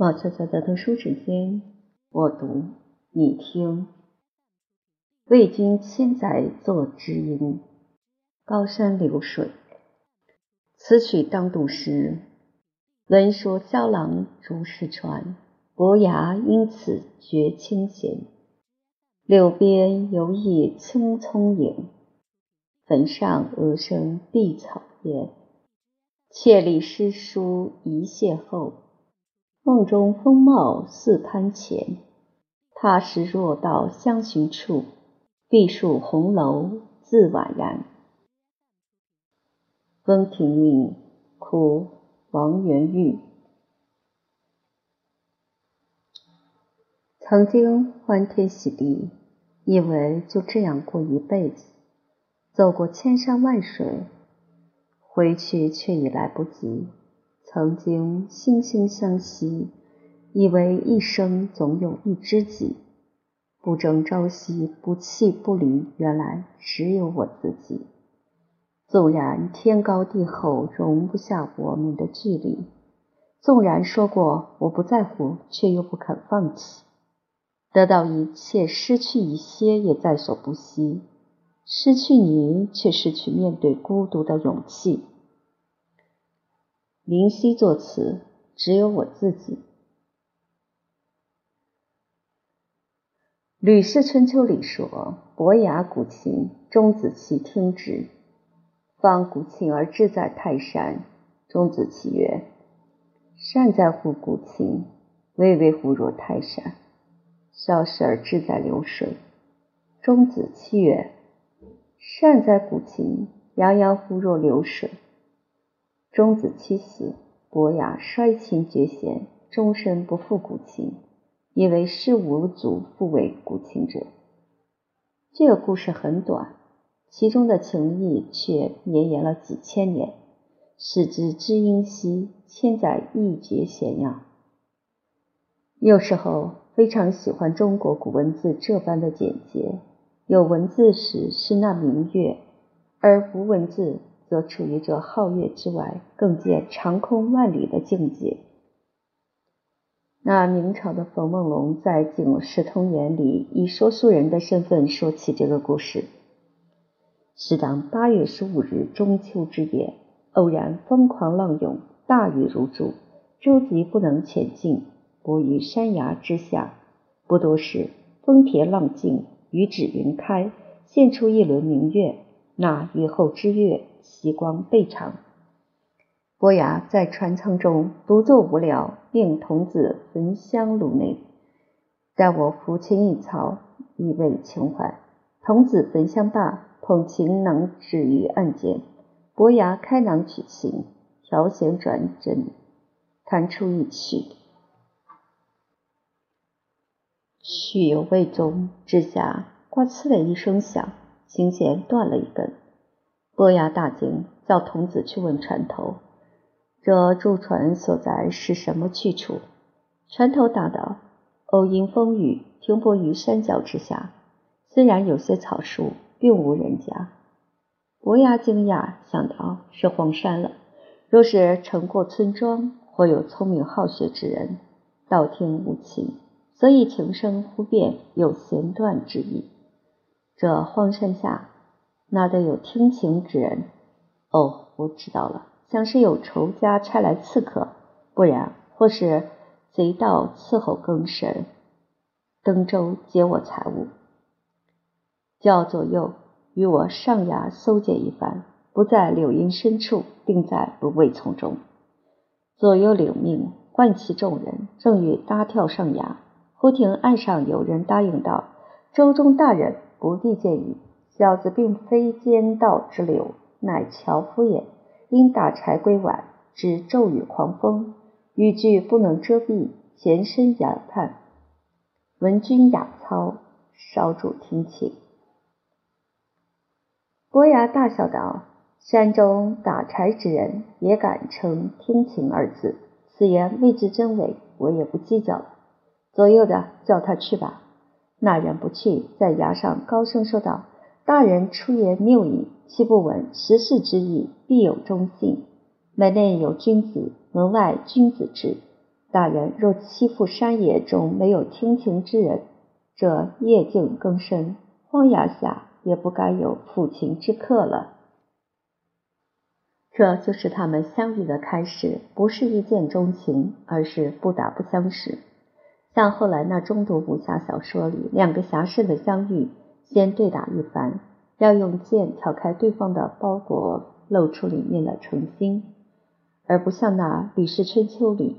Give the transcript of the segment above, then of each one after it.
宝悄悄的读书之间，我读你听。未经千载作知音，高山流水。此曲当渡时，闻说萧郎逐石川，伯牙因此绝清闲。柳边游曳青葱影，坟上鹅声碧草烟。妾立诗书一邂逅。梦中风貌似攀前，他时若到相寻处，碧树红楼自宛然。风停韵，哭王元玉。曾经欢天喜地，以为就这样过一辈子，走过千山万水，回去却已来不及。曾经惺惺相惜，以为一生总有一知己，不争朝夕，不弃不离，原来只有我自己。纵然天高地厚，容不下我们的距离；纵然说过我不在乎，却又不肯放弃。得到一切，失去一些也在所不惜。失去你，却失去面对孤独的勇气。林夕作词，只有我自己。《吕氏春秋》里说：“伯牙鼓琴，钟子期听之。方鼓琴而志在泰山。”钟子期曰：“善在乎鼓琴，巍巍乎若泰山；少时而志在流水。”钟子期曰：“善在鼓琴，洋洋乎若流水。”钟子期死，伯牙衰琴绝弦，终身不复古琴，因为事无足复为古琴者。这个故事很短，其中的情谊却绵延了几千年，使之知音兮，千载亦绝弦呀。有时候非常喜欢中国古文字这般的简洁，有文字时是那明月，而无文字。则处于这皓月之外，更见长空万里的境界。那明朝的冯梦龙在《警世通言》里，以说书人的身份说起这个故事：是当八月十五日中秋之夜，偶然疯狂浪涌，大雨如注，舟楫不能前进，泊于山崖之下。不多时，风平浪静，雨止云开，现出一轮明月。那雨后之月。极光倍长。伯牙在船舱中独坐无聊，令童子焚香炉内，待我抚琴一操，以慰情怀。童子焚香罢，捧琴能止于案间。伯牙开囊取琴，调弦转针，弹出一曲。曲犹未终，指下“呱呲”的一声响，琴弦断了一根。伯牙大惊，叫童子去问船头：“这驻船所在是什么去处？”船头答道：“偶因风雨，停泊于山脚之下。虽然有些草树，并无人家。”伯牙惊讶，想到是荒山了。若是乘过村庄，或有聪明好学之人，道听无情，所以琴声忽变，有弦断之意。这荒山下。那得有听情之人？哦，我知道了，想是有仇家差来刺客，不然或是贼盗伺候更神，登舟劫我财物。叫左右与我上崖搜检一番，不在柳荫深处，定在芦苇丛中。左右领命，唤起众人，正欲搭跳上崖，忽听岸上有人答应道：“舟中大人不必见矣。”小子并非奸盗之流，乃樵夫也。因打柴归晚，知骤雨狂风，雨具不能遮蔽，前身崖畔。闻君雅操，稍住听请。伯牙大笑道：“山中打柴之人，也敢称听琴二字？此言未知真伪，我也不计较了。左右的叫他去吧。”那人不去，在崖上高声说道。大人出言谬矣，岂不闻时事之意，必有忠信。门内有君子，门外君子之。大人若欺负山野中没有亲情之人，这夜静更深，荒崖下也不该有抚琴之客了。这就是他们相遇的开始，不是一见钟情，而是不打不相识。像后来那中毒武侠小说里，两个侠士的相遇，先对打一番，要用剑挑开对方的包裹，露出里面的诚心，而不像那《吕氏春秋》里，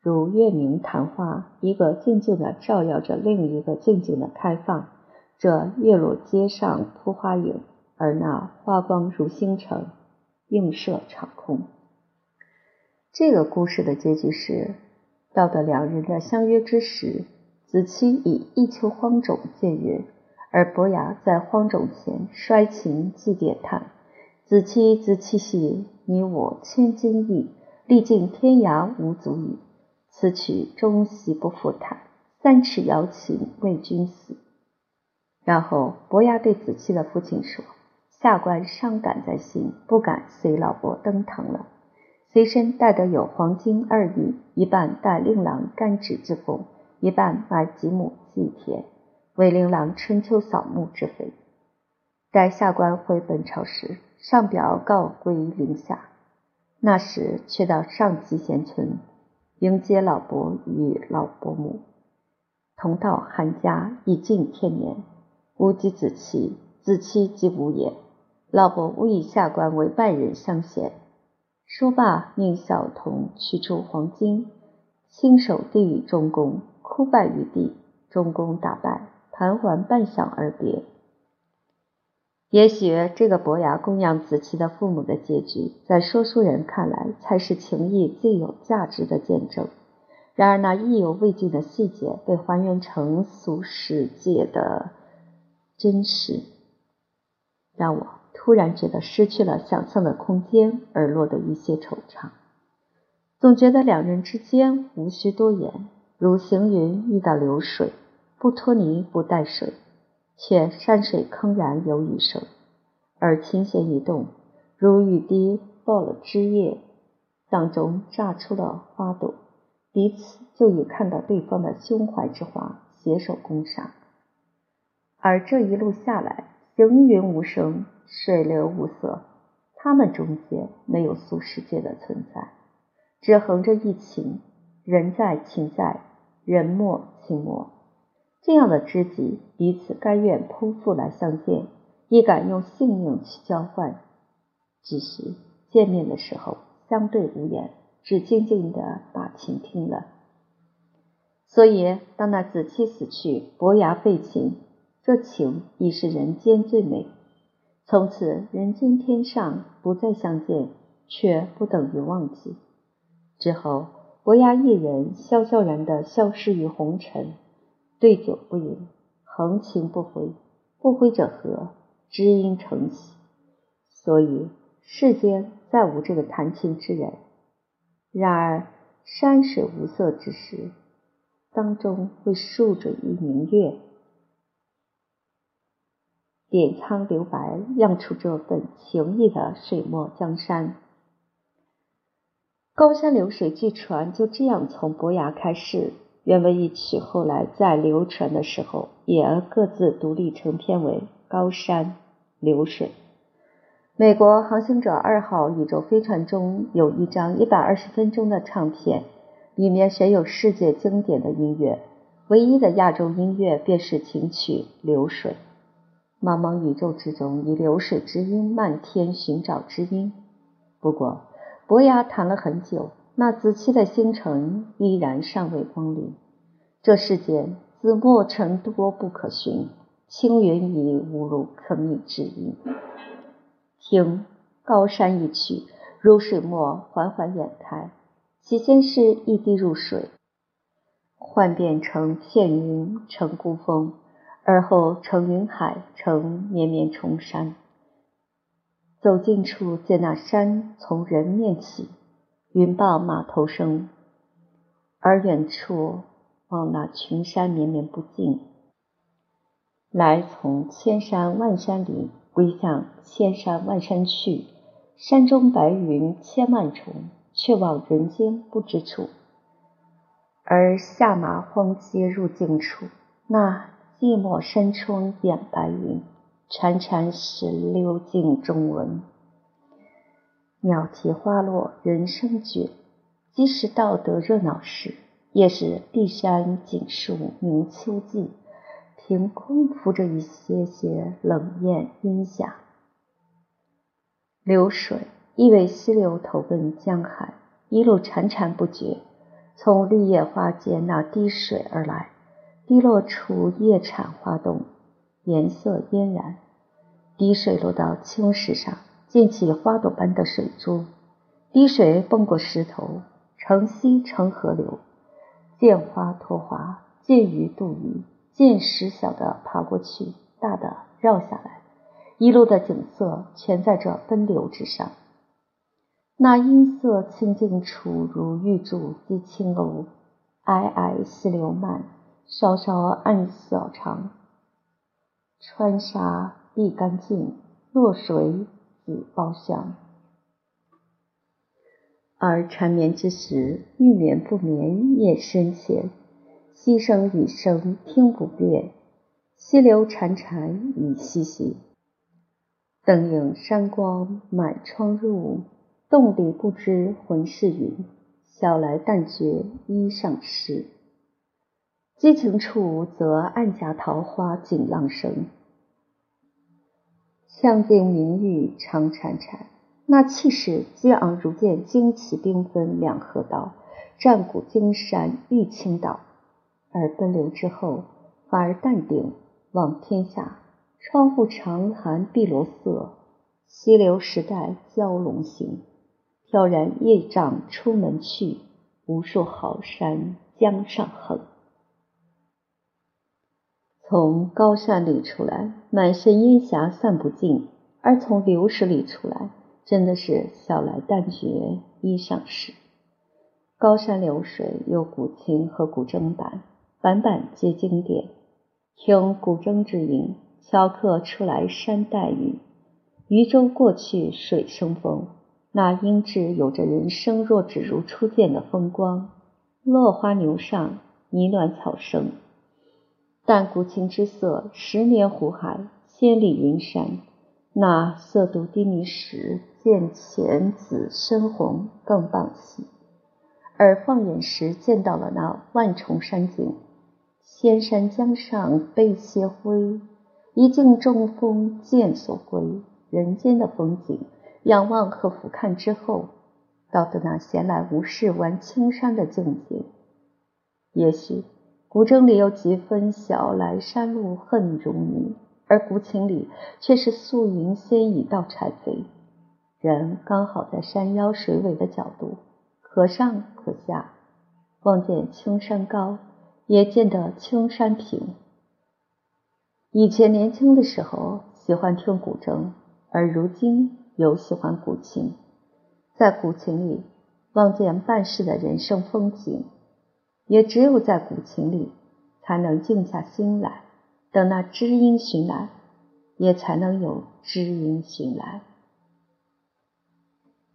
如月明昙花，一个静静的照耀着另一个静静的开放。这月落街上铺花影，而那花光如星辰。映射长空。这个故事的结局是，到了两人的相约之时，子期以一丘荒冢见月，而伯牙在荒冢前摔琴祭奠他。子期子期兮，你我千金意，历尽天涯无足语。此曲终兮不复弹，三尺瑶琴为君死。然后伯牙对子期的父亲说。下官伤感在心，不敢随老伯登堂了。随身带的有黄金二亿，一半带令郎干纸之贡，一半买几亩祭田，为灵郎春秋扫墓之费。待下官回本朝时，上表告归陵下。那时却到上集贤村迎接老伯与老伯母，同到韩家，已近天年。吾及子期，子期即无也。老伯误以下官为外人相嫌，说罢，命小童取出黄金，亲手递与中公，哭拜于地。中公打拜，盘桓半晌而别。也许这个伯牙供养子期的父母的结局，在说书人看来，才是情谊最有价值的见证。然而那意犹未尽的细节，被还原成俗世界的真实，让我。突然觉得失去了想象的空间，而落得一些惆怅。总觉得两人之间无需多言，如行云遇到流水，不拖泥不带水，却山水铿然有雨声；而琴弦一动，如雨滴爆了枝叶，当中炸出了花朵，彼此就已看到对方的胸怀之花，携手共赏。而这一路下来，行云无声。水流无色，他们中间没有俗世界的存在，只横着一情，人在情在，人莫情莫。这样的知己，彼此甘愿剖腹来相见，亦敢用性命去交换。只是见面的时候，相对无言，只静静的把琴听了。所以，当那子期死去，伯牙废琴，这情已是人间最美。从此人间天上不再相见，却不等于忘记。之后，伯牙一人萧萧然的消失于红尘，对酒不饮，横琴不挥，不挥者何？知音成喜。所以世间再无这个弹琴之人。然而山水无色之时，当中会竖着一明月。点苍留白，漾出这份情意的水墨江山。高山流水据传就这样从伯牙开始，原文一曲后来在流传的时候，也各自独立成篇为《高山流水》。美国航行者二号宇宙飞船中有一张一百二十分钟的唱片，里面选有世界经典的音乐，唯一的亚洲音乐便是琴曲《流水》。茫茫宇宙之中，以流水之音漫天寻找知音。不过，伯牙谈了很久，那子期的星辰依然尚未光临。这世间紫墨尘多不可寻，青云已无路可觅知音。听高山一曲，如水墨缓缓掩开，起先是一滴入水，幻变成片云，成孤峰。而后成云海，成绵绵重山。走近处，见那山从人面起，云傍马头生；而远处望那群山绵绵不尽，来从千山万山里，归向千山万山去。山中白云千万重，却望人间不知处。而下马荒街入境处，那寂寞山窗掩白云，潺潺石流镜中文。鸟啼花落人声绝，即使道德热闹时，也是碧山锦树鸣秋季，凭空浮着一些些冷艳阴霞。流水，意为溪流投奔江海，一路潺潺不绝，从绿叶花间那滴水而来，滴落出叶产花洞，颜色嫣然。滴水落到青石上，溅起花朵般的水珠。滴水蹦过石头，成溪成河流，见花托花，见鱼渡鱼，见石小的爬过去，大的绕下来。一路的景色全在这奔流之上。那音色清净处如玉柱积青楼，皑皑溪流漫，稍稍暗小长。川沙碧干净，落水紫包香。而缠绵之时，欲眠不眠夜深浅，溪声雨声听不遍，溪流潺潺雨淅淅。灯影山光满窗入，洞里不知魂是云。晓来但觉衣上湿。激情处则暗夹桃花锦浪声。枪剑明玉长潺潺，那气势激昂如见旌旗缤纷两河道，战鼓惊山玉倾倒。而奔流之后，反而淡定望天下。窗户长寒碧罗色，溪流时代蛟龙行。飘然夜障出门去，无数好山江上横。从高山里出来，满身烟霞散不尽；而从流水里出来，真的是晓来但觉衣上湿。高山流水有古琴和古筝版，版版皆经典。听古筝之音。敲客出来山带雨，渔舟过去水生风。那音质有着人生若只如初见的风光。落花牛上，泥乱草生。但古琴之色，十年湖海，千里云山。那色度低迷时，见浅紫深红，更傍喜。而放眼时，见到了那万重山景，仙山江上悲些灰。一镜中风见所归，人间的风景，仰望和俯瞰之后，到的那闲来无事玩青山的境界。也许古筝里有几分晓来山路恨如泥，而古琴里却是素云仙已到柴扉。人刚好在山腰水尾的角度，可上可下，望见青山高，也见得青山平。以前年轻的时候喜欢听古筝，而如今又喜欢古琴。在古琴里望见半世的人生风景，也只有在古琴里才能静下心来，等那知音寻来，也才能有知音寻来。